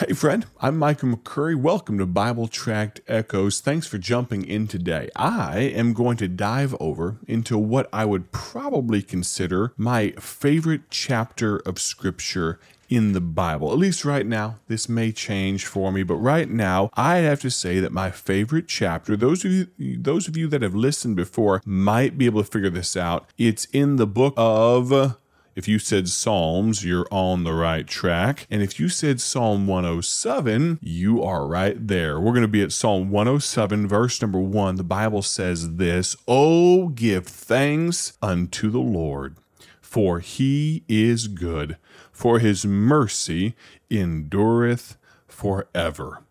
Hey, friend, I'm Michael McCurry. Welcome to Bible Tract Echoes. Thanks for jumping in today. I am going to dive over into what I would probably consider my favorite chapter of Scripture in the Bible. At least right now, this may change for me, but right now, I have to say that my favorite chapter, those of you those of you that have listened before might be able to figure this out. It's in the book of if you said Psalms, you're on the right track. And if you said Psalm 107, you are right there. We're going to be at Psalm 107, verse number one. The Bible says this Oh, give thanks unto the Lord, for he is good, for his mercy endureth forever.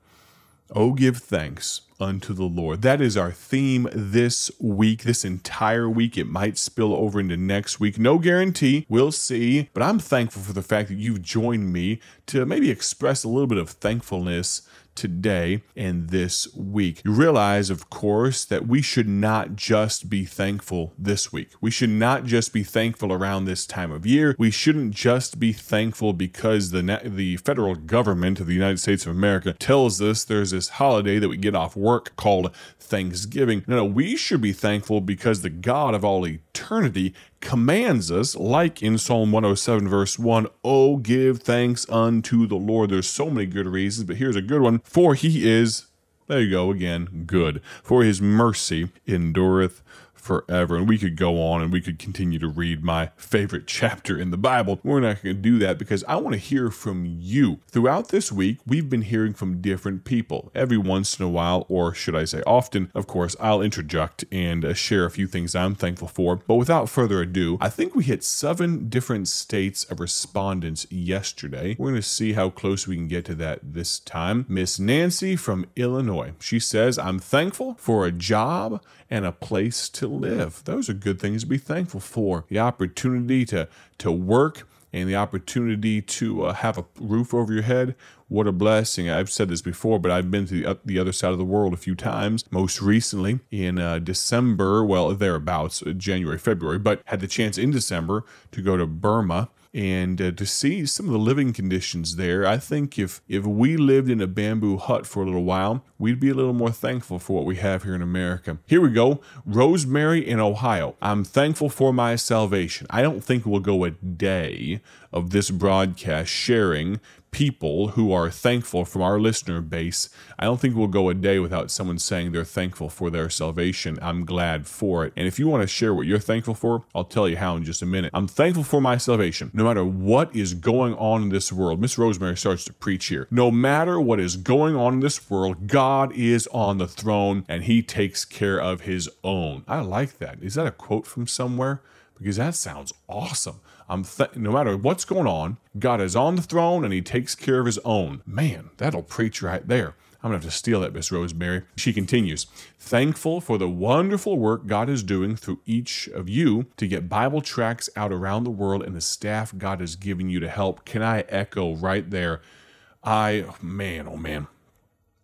Oh, give thanks unto the Lord. That is our theme this week, this entire week. It might spill over into next week. No guarantee. We'll see. But I'm thankful for the fact that you've joined me to maybe express a little bit of thankfulness today and this week. You realize, of course, that we should not just be thankful this week. We should not just be thankful around this time of year. We shouldn't just be thankful because the the federal government of the United States of America tells us there's this holiday that we get off work called Thanksgiving. No, no, we should be thankful because the God of all eternity commands us, like in Psalm 107, verse 1, Oh, give thanks unto the Lord. There's so many good reasons, but here's a good one. For he is, there you go again, good. For his mercy endureth forever. And we could go on and we could continue to read my favorite chapter in the Bible. We're not going to do that because I want to hear from you. Throughout this week, we've been hearing from different people. Every once in a while, or should I say often, of course, I'll interject and uh, share a few things I'm thankful for. But without further ado, I think we hit seven different states of respondents yesterday. We're going to see how close we can get to that this time. Miss Nancy from Illinois. She says, I'm thankful for a job and a place to live. Those are good things to be thankful for. The opportunity to, to work and the opportunity to uh, have a roof over your head. What a blessing. I've said this before, but I've been to the, uh, the other side of the world a few times. Most recently in uh, December, well, thereabouts, uh, January, February, but had the chance in December to go to Burma and uh, to see some of the living conditions there. I think if if we lived in a bamboo hut for a little while, we'd be a little more thankful for what we have here in America. Here we go. Rosemary in Ohio. I'm thankful for my salvation. I don't think we'll go a day of this broadcast sharing people who are thankful from our listener base. I don't think we'll go a day without someone saying they're thankful for their salvation. I'm glad for it. And if you want to share what you're thankful for, I'll tell you how in just a minute. I'm thankful for my salvation. No matter what is going on in this world, Miss Rosemary starts to preach here. No matter what is going on in this world, God is on the throne and he takes care of his own. I like that. Is that a quote from somewhere? Because that sounds awesome. I'm th- no matter what's going on, God is on the throne and he takes care of his own. Man, that'll preach right there. I'm going to have to steal that, Miss Rosemary. She continues, thankful for the wonderful work God is doing through each of you to get Bible tracts out around the world and the staff God has given you to help. Can I echo right there? I, man, oh man,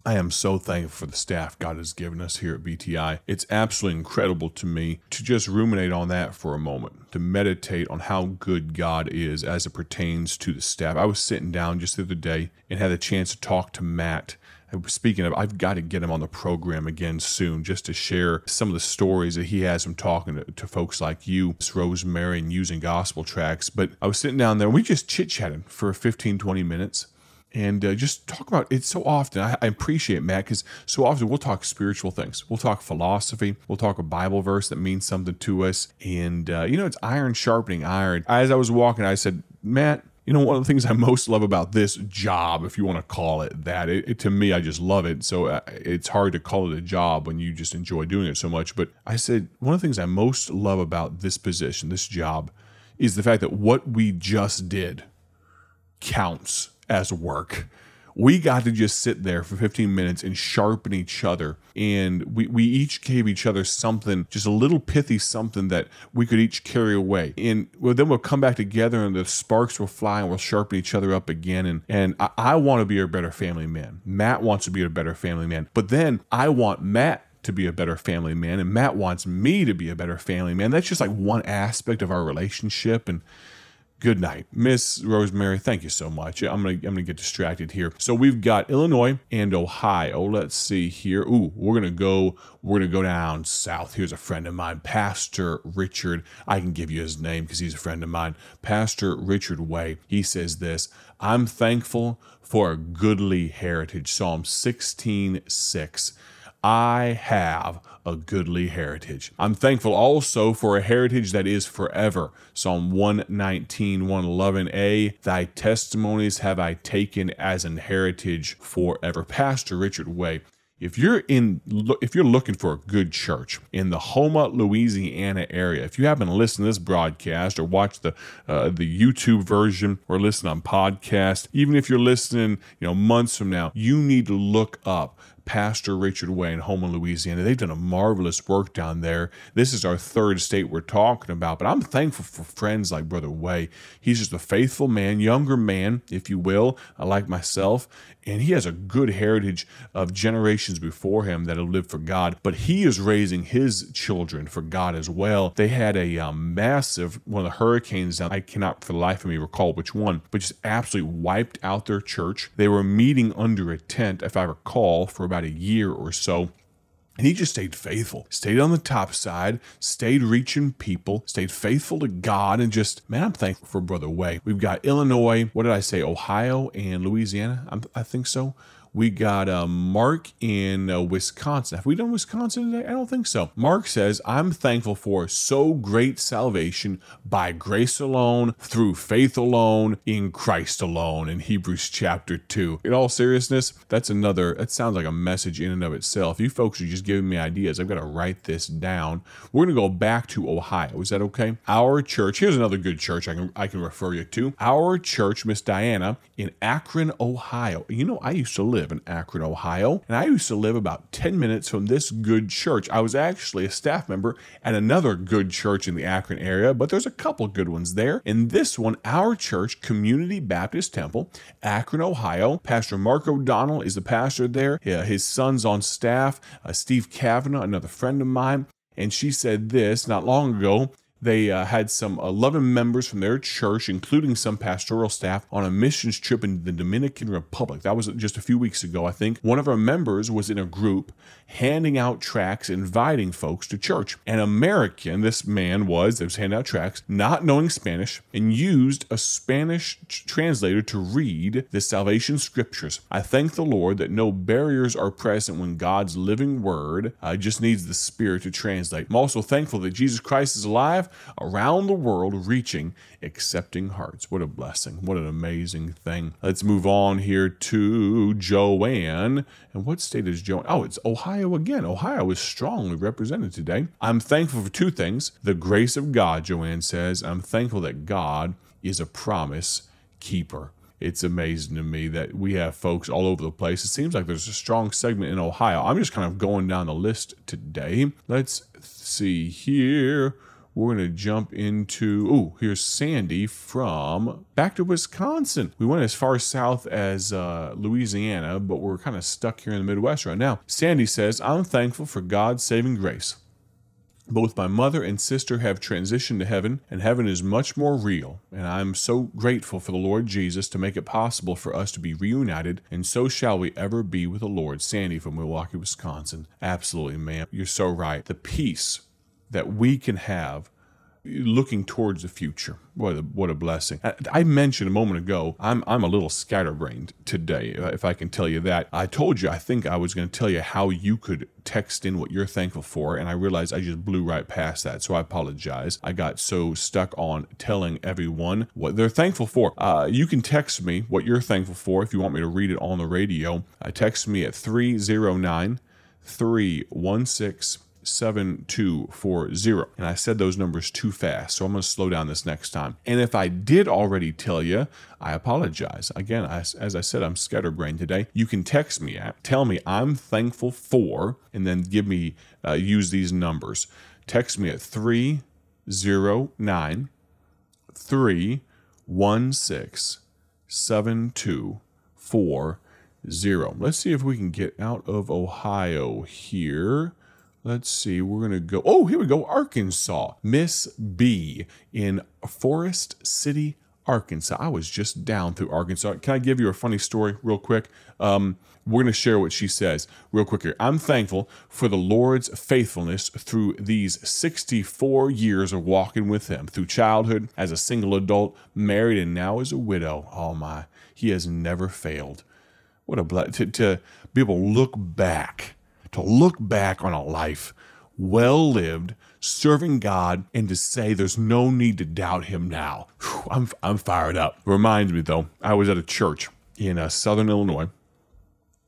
I am so thankful for the staff God has given us here at BTI. It's absolutely incredible to me to just ruminate on that for a moment, to meditate on how good God is as it pertains to the staff. I was sitting down just the other day and had a chance to talk to Matt. Speaking of, I've got to get him on the program again soon just to share some of the stories that he has from talking to, to folks like you, Rosemary, and using gospel tracts. But I was sitting down there and we just chit chatted for 15, 20 minutes and uh, just talk about it so often. I, I appreciate Matt because so often we'll talk spiritual things, we'll talk philosophy, we'll talk a Bible verse that means something to us, and uh, you know it's iron sharpening iron. As I was walking, I said, Matt. You know, one of the things I most love about this job, if you want to call it that, it, it, to me, I just love it. So uh, it's hard to call it a job when you just enjoy doing it so much. But I said, one of the things I most love about this position, this job, is the fact that what we just did counts as work. We got to just sit there for 15 minutes and sharpen each other. And we, we each gave each other something, just a little pithy something that we could each carry away. And well, then we'll come back together and the sparks will fly and we'll sharpen each other up again. And, and I, I want to be a better family man. Matt wants to be a better family man. But then I want Matt to be a better family man and Matt wants me to be a better family man. That's just like one aspect of our relationship. And good night. Miss Rosemary, thank you so much. I'm gonna I'm gonna get distracted here. So we've got Illinois and Ohio. Let's see here. Ooh, we're gonna go, we're gonna go down south. Here's a friend of mine, Pastor Richard. I can give you his name because he's a friend of mine. Pastor Richard Way. He says this: I'm thankful for a goodly heritage. Psalm 16, 6. I have a goodly heritage. I'm thankful also for a heritage that is forever. Psalm 119, 111a, Thy testimonies have I taken as an heritage forever. Pastor Richard Way, if you're in if you're looking for a good church in the Houma, Louisiana area, if you happen to listen to this broadcast or watch the uh, the YouTube version or listen on podcast, even if you're listening, you know, months from now, you need to look up Pastor Richard Way in Louisiana. They've done a marvelous work down there. This is our third state we're talking about, but I'm thankful for friends like Brother Way. He's just a faithful man, younger man, if you will, uh, like myself, and he has a good heritage of generations before him that have lived for God. But he is raising his children for God as well. They had a um, massive one of the hurricanes. Down, I cannot for the life of me recall which one, but just absolutely wiped out their church. They were meeting under a tent, if I recall, for about about a year or so. And he just stayed faithful, stayed on the top side, stayed reaching people, stayed faithful to God, and just, man, I'm thankful for Brother Way. We've got Illinois, what did I say, Ohio and Louisiana? I'm, i think so. We got uh, Mark in uh, Wisconsin. Have we done Wisconsin today? I don't think so. Mark says, I'm thankful for so great salvation by grace alone, through faith alone, in Christ alone, in Hebrews chapter 2. In all seriousness, that's another, that sounds like a message in and of itself. You folks are just giving me ideas. I've got to write this down. We're going to go back to Ohio. Is that okay? Our church, here's another good church I can, I can refer you to. Our church, Miss Diana, in Akron, Ohio. You know, I used to live live in Akron, Ohio, and I used to live about 10 minutes from this good church. I was actually a staff member at another good church in the Akron area, but there's a couple good ones there. In this one, our church, Community Baptist Temple, Akron, Ohio. Pastor Mark O'Donnell is the pastor there. His son's on staff, uh, Steve Kavanaugh, another friend of mine. And she said this not long ago they uh, had some 11 members from their church, including some pastoral staff, on a missions trip in the Dominican Republic. That was just a few weeks ago, I think. One of our members was in a group handing out tracts, inviting folks to church. An American, this man was, that was handing out tracts, not knowing Spanish, and used a Spanish translator to read the salvation scriptures. I thank the Lord that no barriers are present when God's living word uh, just needs the Spirit to translate. I'm also thankful that Jesus Christ is alive around the world, reaching accepting hearts. What a blessing. What an amazing thing. Let's move on here to Joanne. And what state is Joanne? Oh, it's Ohio again. Ohio is strongly represented today. I'm thankful for two things the grace of God, Joanne says. I'm thankful that God is a promise keeper it's amazing to me that we have folks all over the place. It seems like there's a strong segment in Ohio. I'm just kind of going down the list today. Let's see here we're going to jump into, oh, here's Sandy from back to Wisconsin. We went as far south as uh, Louisiana, but we're kind of stuck here in the Midwest right now. Sandy says, I'm thankful for God's saving grace. Both my mother and sister have transitioned to heaven, and heaven is much more real. And I'm so grateful for the Lord Jesus to make it possible for us to be reunited, and so shall we ever be with the Lord. Sandy from Milwaukee, Wisconsin. Absolutely, ma'am. You're so right. The peace that we can have looking towards the future. What a, what a blessing. I, mentioned a moment ago, I'm, I'm a little scatterbrained today, if I can tell you that. I told you, I think I was going to tell you how you could text in what you're thankful for, and I realized I just blew right past that, so I apologize. I got so stuck on telling everyone what they're thankful for. Uh, you can text me what you're thankful for if you want me to read it on the radio. Uh, text me at 309 316 7240. And I said those numbers too fast, so I'm going to slow down this next time. And if I did already tell you, I apologize. Again, as I said, I'm scatterbrained today. You can text me at, tell me I'm thankful for, and then give me, uh, use these numbers. Text me at 309 316 7240. Let's see if we can get out of Ohio here. Let's see, we're going to go. Oh, here we go. Arkansas. Miss B in Forest City, Arkansas. I was just down through Arkansas. Can I give you a funny story real quick? Um, we're going to share what she says real quick here. I'm thankful for the Lord's faithfulness through these 64 years of walking with Him, through childhood, as a single adult, married, and now as a widow. Oh my, He has never failed. What a blessing to, to be able to look back, to look back on a life well lived, serving God, and to say there's no need to doubt Him now. Whew, I'm, I'm fired up. Reminds me, though, I was at a church in uh, Southern Illinois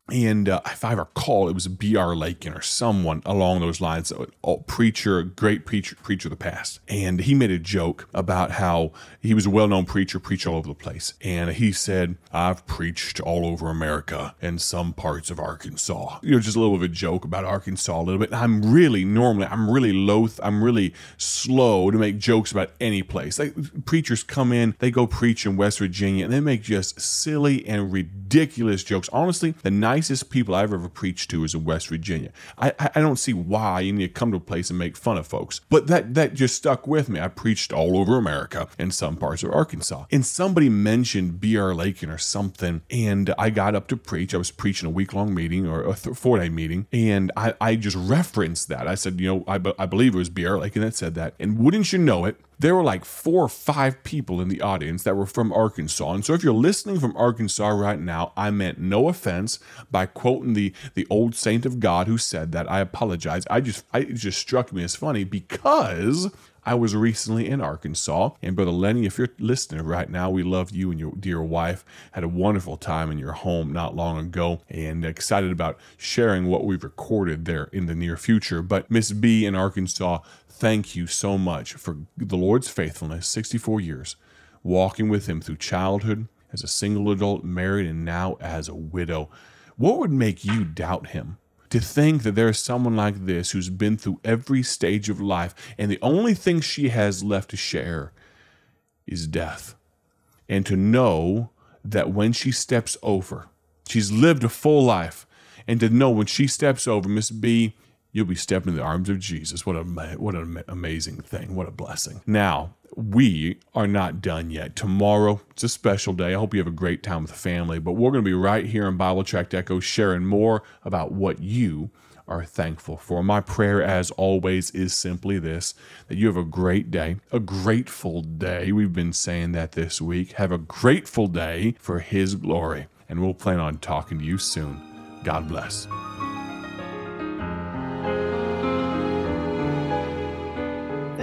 and uh, if I recall, it was B.R. Lakin or someone along those lines, a preacher, great preacher, preacher of the past. And he made a joke about how he was a well-known preacher, preached all over the place. And he said, "I've preached all over America and some parts of Arkansas." You know, just a little bit of a joke about Arkansas a little bit. I'm really normally, I'm really loath, I'm really slow to make jokes about any place. Like preachers come in, they go preach in West Virginia, and they make just silly and ridiculous jokes. Honestly, the night nicest people I've ever preached to is in West Virginia. I, I don't see why you need to come to a place and make fun of folks, but that that just stuck with me. I preached all over America in some parts of Arkansas, and somebody mentioned B.R. Lakin or something, and I got up to preach. I was preaching a week long meeting or a four day meeting, and I, I just referenced that. I said, you know, I, I believe it was B.R. Lakin that said that, and wouldn't you know it, there were like four or five people in the audience that were from Arkansas. And so if you're listening from Arkansas right now, I meant no offense by quoting the the old saint of God who said that. I apologize. I just I, it just struck me as funny because I was recently in Arkansas, and Brother Lenny, if you're listening right now, we love you and your dear wife. Had a wonderful time in your home not long ago, and excited about sharing what we've recorded there in the near future. But Miss B in Arkansas thank you so much for the Lord's faithfulness, 64 years, walking with Him through childhood, as a single adult, married, and now as a widow. What would make you doubt Him? To think that there is someone like this who's been through every stage of life, and the only thing she has left to share is death. And to know that when she steps over, she's lived a full life, and to know when she steps over, Miss B, you'll be stepping in the arms of Jesus. What a what an amazing thing. What a blessing. Now, we are not done yet. Tomorrow, it's a special day. I hope you have a great time with the family, but we're going to be right here in Bible Tract Echo sharing more about what you are thankful for. My prayer, as always, is simply this that you have a great day, a grateful day. We've been saying that this week. Have a grateful day for His glory. And we'll plan on talking to you soon. God bless.